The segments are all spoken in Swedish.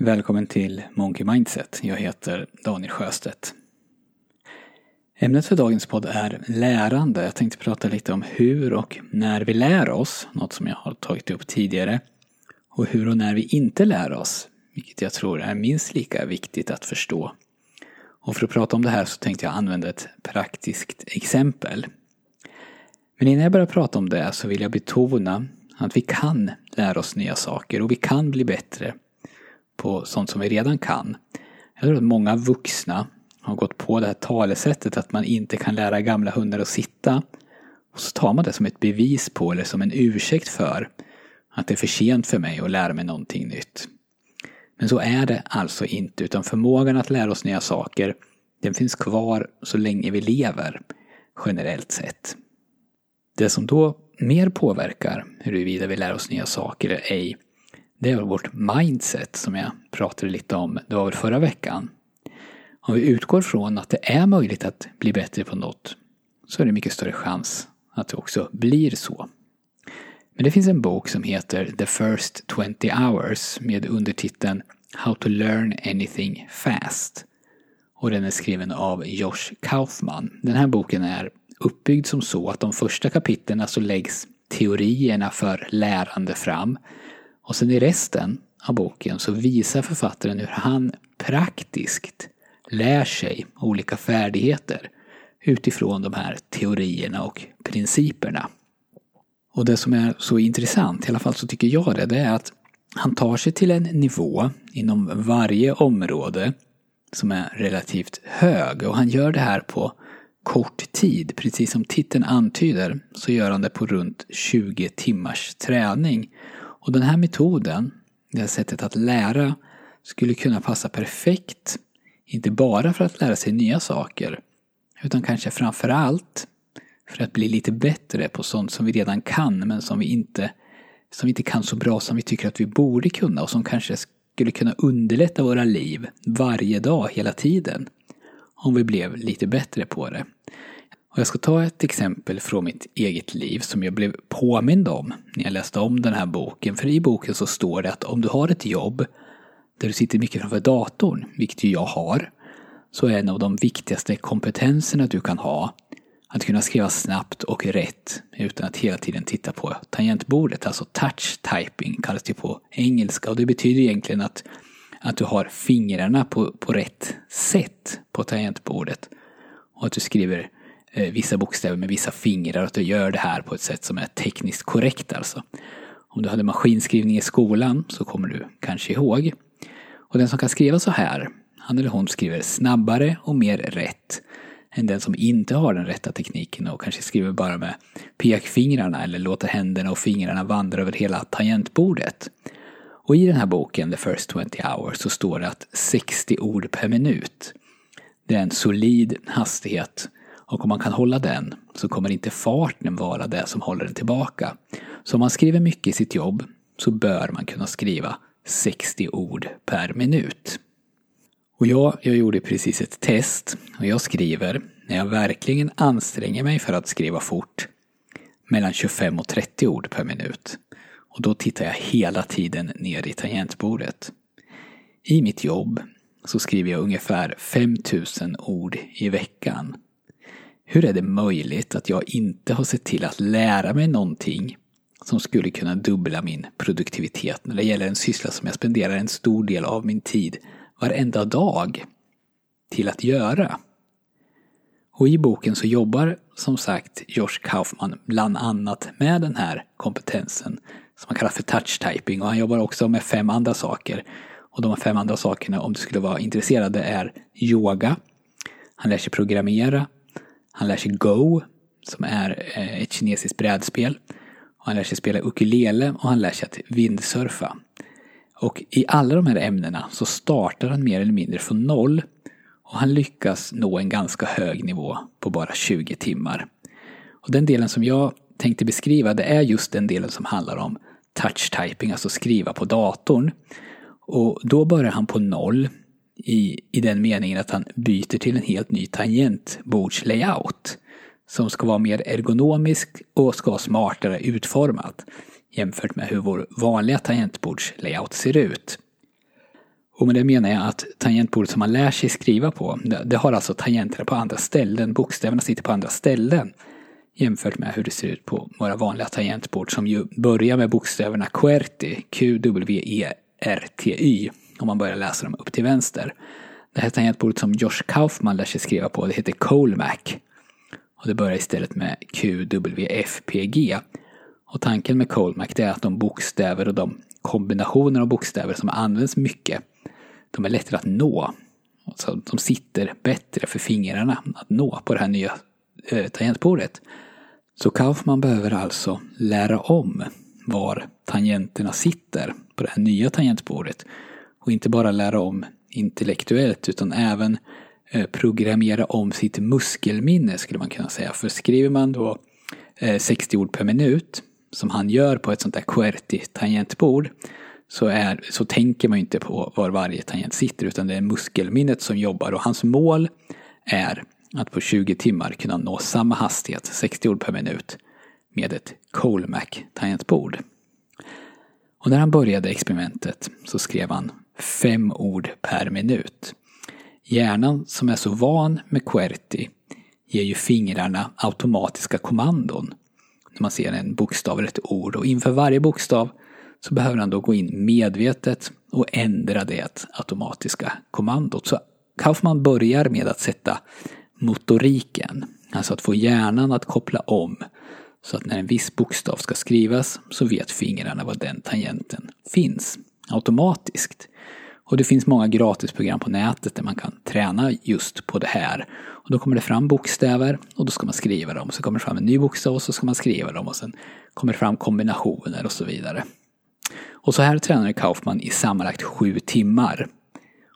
Välkommen till Monkey Mindset. Jag heter Daniel Sjöstedt. Ämnet för dagens podd är lärande. Jag tänkte prata lite om hur och när vi lär oss, något som jag har tagit upp tidigare. Och hur och när vi inte lär oss, vilket jag tror är minst lika viktigt att förstå. Och för att prata om det här så tänkte jag använda ett praktiskt exempel. Men innan jag börjar prata om det så vill jag betona att vi kan lära oss nya saker och vi kan bli bättre på sånt som vi redan kan. Jag tror att många vuxna har gått på det här talesättet att man inte kan lära gamla hundar att sitta. Och så tar man det som ett bevis på, eller som en ursäkt för, att det är för sent för mig att lära mig någonting nytt. Men så är det alltså inte, utan förmågan att lära oss nya saker, den finns kvar så länge vi lever, generellt sett. Det som då mer påverkar huruvida vi lär oss nya saker eller ej, det är vårt mindset som jag pratade lite om, det var väl förra veckan. Om vi utgår från att det är möjligt att bli bättre på något så är det mycket större chans att det också blir så. Men det finns en bok som heter The First 20 Hours med undertiteln How to Learn Anything Fast. Och den är skriven av Josh Kaufman. Den här boken är uppbyggd som så att de första kapitlen så läggs teorierna för lärande fram. Och sen i resten av boken så visar författaren hur han praktiskt lär sig olika färdigheter utifrån de här teorierna och principerna. Och det som är så intressant, i alla fall så tycker jag det, det är att han tar sig till en nivå inom varje område som är relativt hög och han gör det här på kort tid. Precis som titeln antyder så gör han det på runt 20 timmars träning. Och den här metoden, det här sättet att lära, skulle kunna passa perfekt inte bara för att lära sig nya saker, utan kanske framför allt för att bli lite bättre på sånt som vi redan kan men som vi inte, som vi inte kan så bra som vi tycker att vi borde kunna och som kanske skulle kunna underlätta våra liv varje dag, hela tiden. Om vi blev lite bättre på det. Och jag ska ta ett exempel från mitt eget liv som jag blev påmind om när jag läste om den här boken. För i boken så står det att om du har ett jobb där du sitter mycket framför datorn, vilket ju jag har, så är en av de viktigaste kompetenserna du kan ha att kunna skriva snabbt och rätt utan att hela tiden titta på tangentbordet. Alltså touch typing kallas det på engelska och det betyder egentligen att, att du har fingrarna på, på rätt sätt på tangentbordet. Och att du skriver Eh, vissa bokstäver med vissa fingrar och att du gör det här på ett sätt som är tekniskt korrekt alltså. Om du hade maskinskrivning i skolan så kommer du kanske ihåg och den som kan skriva så här, han eller hon skriver snabbare och mer rätt än den som inte har den rätta tekniken och kanske skriver bara med pekfingrarna eller låter händerna och fingrarna vandra över hela tangentbordet. Och i den här boken, The First 20 Hours, så står det att 60 ord per minut. Det är en solid hastighet och om man kan hålla den så kommer inte farten vara det som håller den tillbaka. Så om man skriver mycket i sitt jobb så bör man kunna skriva 60 ord per minut. Och jag, jag gjorde precis ett test och jag skriver, när jag verkligen anstränger mig för att skriva fort, mellan 25 och 30 ord per minut. Och då tittar jag hela tiden ner i tangentbordet. I mitt jobb så skriver jag ungefär 5000 ord i veckan. Hur är det möjligt att jag inte har sett till att lära mig någonting som skulle kunna dubbla min produktivitet när det gäller en syssla som jag spenderar en stor del av min tid varenda dag till att göra. Och i boken så jobbar som sagt Josh Kaufman bland annat med den här kompetensen som man kallar för touch typing och han jobbar också med fem andra saker. Och de fem andra sakerna, om du skulle vara intresserad, är yoga. Han lär sig programmera. Han lär sig Go, som är eh, ett kinesiskt brädspel han lär sig spela ukulele och han lär sig att vindsurfa. Och i alla de här ämnena så startar han mer eller mindre från noll och han lyckas nå en ganska hög nivå på bara 20 timmar. Och den delen som jag tänkte beskriva det är just den delen som handlar om touch typing, alltså skriva på datorn. Och då börjar han på noll i, i den meningen att han byter till en helt ny tangentbordslayout som ska vara mer ergonomisk och ska vara smartare utformat jämfört med hur vår vanliga tangentbordslayout ser ut. Och med det menar jag att tangentbordet som man lär sig skriva på, det, det har alltså tangenterna på andra ställen. Bokstäverna sitter på andra ställen. Jämfört med hur det ser ut på våra vanliga tangentbord som ju börjar med bokstäverna QWERTY, Q-W-E-R-T-Y, om man börjar läsa dem upp till vänster. Det här tangentbordet som Josh Kaufman lär sig skriva på, det heter Colmac. Och det börjar istället med QWFPG. Och tanken med Colmac är att de bokstäver och de kombinationer av bokstäver som används mycket, de är lättare att nå. Så de sitter bättre för fingrarna att nå på det här nya eh, tangentbordet. Så Kaufman behöver alltså lära om var tangenterna sitter på det här nya tangentbordet. Och inte bara lära om intellektuellt utan även eh, programmera om sitt muskelminne skulle man kunna säga. För skriver man då eh, 60 ord per minut som han gör på ett sånt där QWERTY-tangentbord så, är, så tänker man inte på var varje tangent sitter utan det är muskelminnet som jobbar och hans mål är att på 20 timmar kunna nå samma hastighet, 60 ord per minut, med ett Colmac-tangentbord. Och när han började experimentet så skrev han fem ord per minut. Hjärnan som är så van med QWERTY ger ju fingrarna automatiska kommandon när man ser en bokstav eller ett ord och inför varje bokstav så behöver han då gå in medvetet och ändra det automatiska kommandot. Så Kaufman börjar med att sätta motoriken, alltså att få hjärnan att koppla om så att när en viss bokstav ska skrivas så vet fingrarna var den tangenten finns automatiskt. Och det finns många gratisprogram på nätet där man kan träna just på det här. Och då kommer det fram bokstäver och då ska man skriva dem. Så kommer det fram en ny bokstav och så ska man skriva dem och sen kommer det fram kombinationer och så vidare. Och så här tränade Kaufman i sammanlagt sju timmar.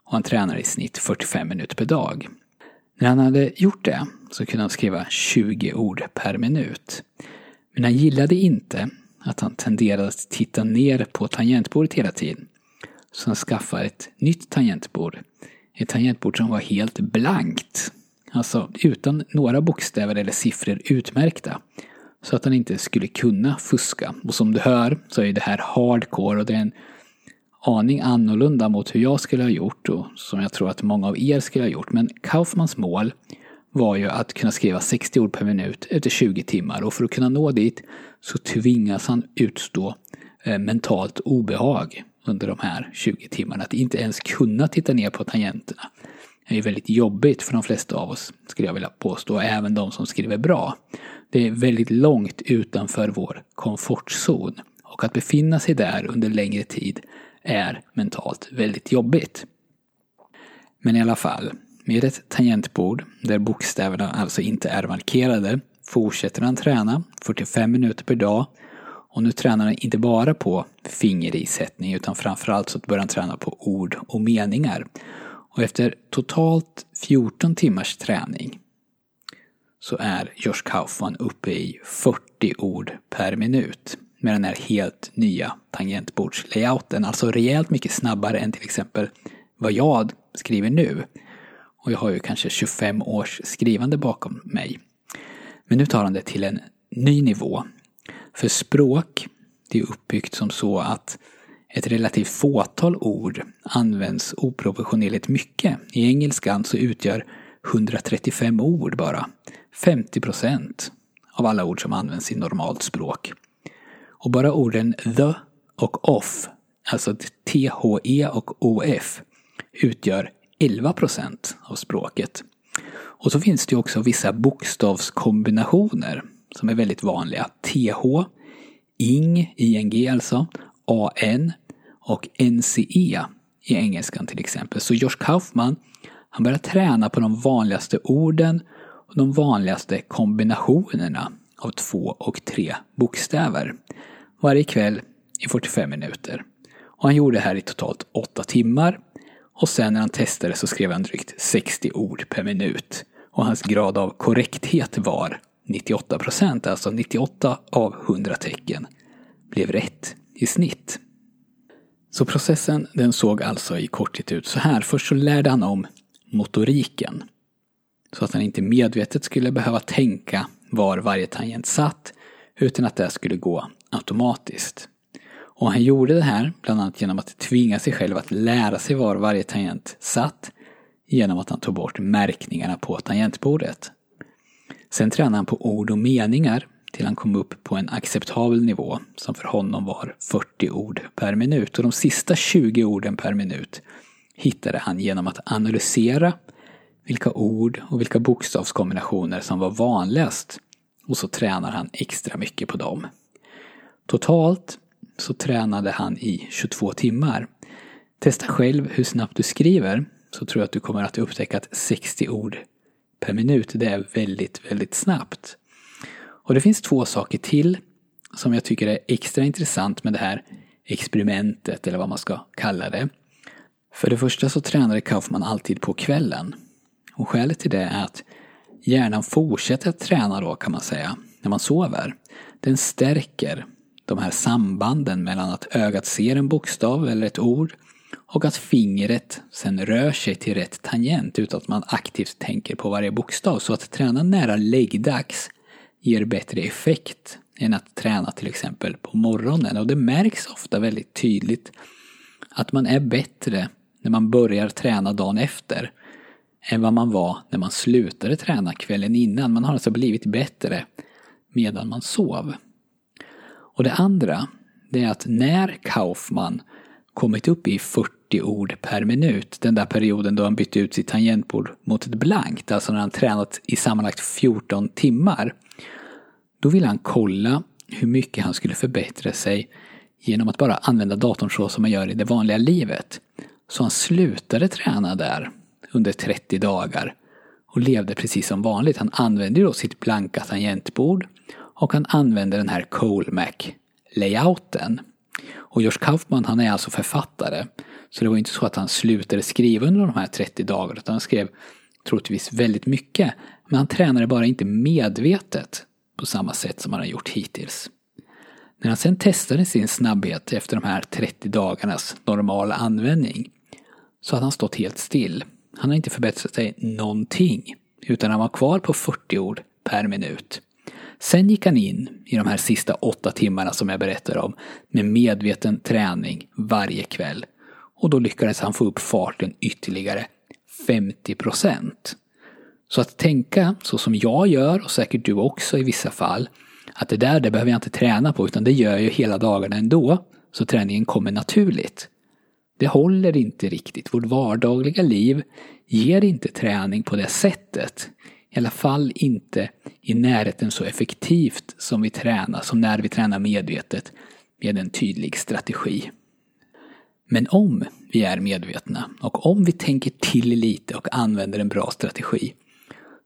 Och han tränade i snitt 45 minuter per dag. När han hade gjort det så kunde han skriva 20 ord per minut. Men han gillade inte att han tenderade att titta ner på tangentbordet hela tiden. Så han skaffade ett nytt tangentbord. Ett tangentbord som var helt blankt. Alltså utan några bokstäver eller siffror utmärkta. Så att han inte skulle kunna fuska. Och som du hör så är det här hardcore och det är en aning annorlunda mot hur jag skulle ha gjort och som jag tror att många av er skulle ha gjort. Men Kaufmans mål var ju att kunna skriva 60 ord per minut efter 20 timmar och för att kunna nå dit så tvingas han utstå eh, mentalt obehag under de här 20 timmarna. Att inte ens kunna titta ner på tangenterna är ju väldigt jobbigt för de flesta av oss, skulle jag vilja påstå, även de som skriver bra. Det är väldigt långt utanför vår komfortzon och att befinna sig där under längre tid är mentalt väldigt jobbigt. Men i alla fall, med ett tangentbord där bokstäverna alltså inte är markerade fortsätter han träna 45 minuter per dag och nu tränar han inte bara på fingerisättning utan framförallt så börjar han träna på ord och meningar. Och efter totalt 14 timmars träning så är Josh Kaufman uppe i 40 ord per minut med den här helt nya tangentbordslayouten. Alltså rejält mycket snabbare än till exempel vad jag skriver nu. Och jag har ju kanske 25 års skrivande bakom mig. Men nu tar han det till en ny nivå. För språk, det är uppbyggt som så att ett relativt fåtal ord används oproportionerligt mycket. I engelskan så utgör 135 ord bara 50 procent av alla ord som används i normalt språk. Och bara orden the och off, alltså THE och OF, utgör 11 procent av språket. Och så finns det också vissa bokstavskombinationer som är väldigt vanliga. TH, ING, ING alltså, AN och NCE i engelskan till exempel. Så Josh Kaufman, han börjar träna på de vanligaste orden och de vanligaste kombinationerna av två och tre bokstäver. Varje kväll i 45 minuter. Och han gjorde det här i totalt 8 timmar. Och sen när han testade så skrev han drygt 60 ord per minut. Och hans grad av korrekthet var 98 procent, alltså 98 av 100 tecken blev rätt i snitt. Så processen den såg alltså i korthet ut så här. Först så lärde han om motoriken. Så att han inte medvetet skulle behöva tänka var varje tangent satt utan att det skulle gå automatiskt. Och han gjorde det här bland annat genom att tvinga sig själv att lära sig var varje tangent satt genom att han tog bort märkningarna på tangentbordet. Sen tränade han på ord och meningar till han kom upp på en acceptabel nivå som för honom var 40 ord per minut. Och de sista 20 orden per minut hittade han genom att analysera vilka ord och vilka bokstavskombinationer som var vanligast och så tränar han extra mycket på dem. Totalt så tränade han i 22 timmar. Testa själv hur snabbt du skriver så tror jag att du kommer att upptäcka att 60 ord per minut, det är väldigt, väldigt snabbt. Och det finns två saker till som jag tycker är extra intressant med det här experimentet, eller vad man ska kalla det. För det första så tränade Kaufman alltid på kvällen. Och skälet till det är att hjärnan fortsätter att träna då kan man säga, när man sover. Den stärker de här sambanden mellan att ögat ser en bokstav eller ett ord och att fingret sen rör sig till rätt tangent utan att man aktivt tänker på varje bokstav. Så att träna nära läggdags ger bättre effekt än att träna till exempel på morgonen. Och det märks ofta väldigt tydligt att man är bättre när man börjar träna dagen efter än vad man var när man slutade träna kvällen innan. Man har alltså blivit bättre medan man sov. Och det andra, det är att när Kaufman kommit upp i 40 ord per minut, den där perioden då han bytte ut sitt tangentbord mot ett blankt, alltså när han tränat i sammanlagt 14 timmar, då ville han kolla hur mycket han skulle förbättra sig genom att bara använda datorn så som man gör i det vanliga livet. Så han slutade träna där under 30 dagar och levde precis som vanligt. Han använde då sitt blanka tangentbord och han använder den här Colemac-layouten. Och George Kaufman han är alltså författare. Så det var inte så att han slutade skriva under de här 30 dagarna utan han skrev troligtvis väldigt mycket. Men han tränade bara inte medvetet på samma sätt som han har gjort hittills. När han sen testade sin snabbhet efter de här 30 dagarnas normala användning så hade han stått helt still. Han har inte förbättrat sig någonting. Utan han var kvar på 40 ord per minut. Sen gick han in i de här sista åtta timmarna som jag berättade om med medveten träning varje kväll. Och då lyckades han få upp farten ytterligare 50 procent. Så att tänka så som jag gör och säkert du också i vissa fall att det där det behöver jag inte träna på utan det gör jag ju hela dagarna ändå. Så träningen kommer naturligt. Det håller inte riktigt. Vårt vardagliga liv ger inte träning på det sättet. I alla fall inte i närheten så effektivt som vi tränar, som när vi tränar medvetet med en tydlig strategi. Men om vi är medvetna och om vi tänker till lite och använder en bra strategi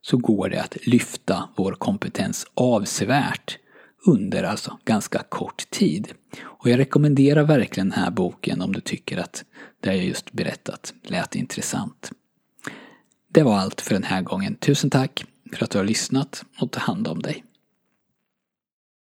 så går det att lyfta vår kompetens avsevärt under alltså ganska kort tid. Och jag rekommenderar verkligen den här boken om du tycker att det jag just berättat lät intressant. Det var allt för den här gången. Tusen tack för att du har lyssnat och ta hand om dig.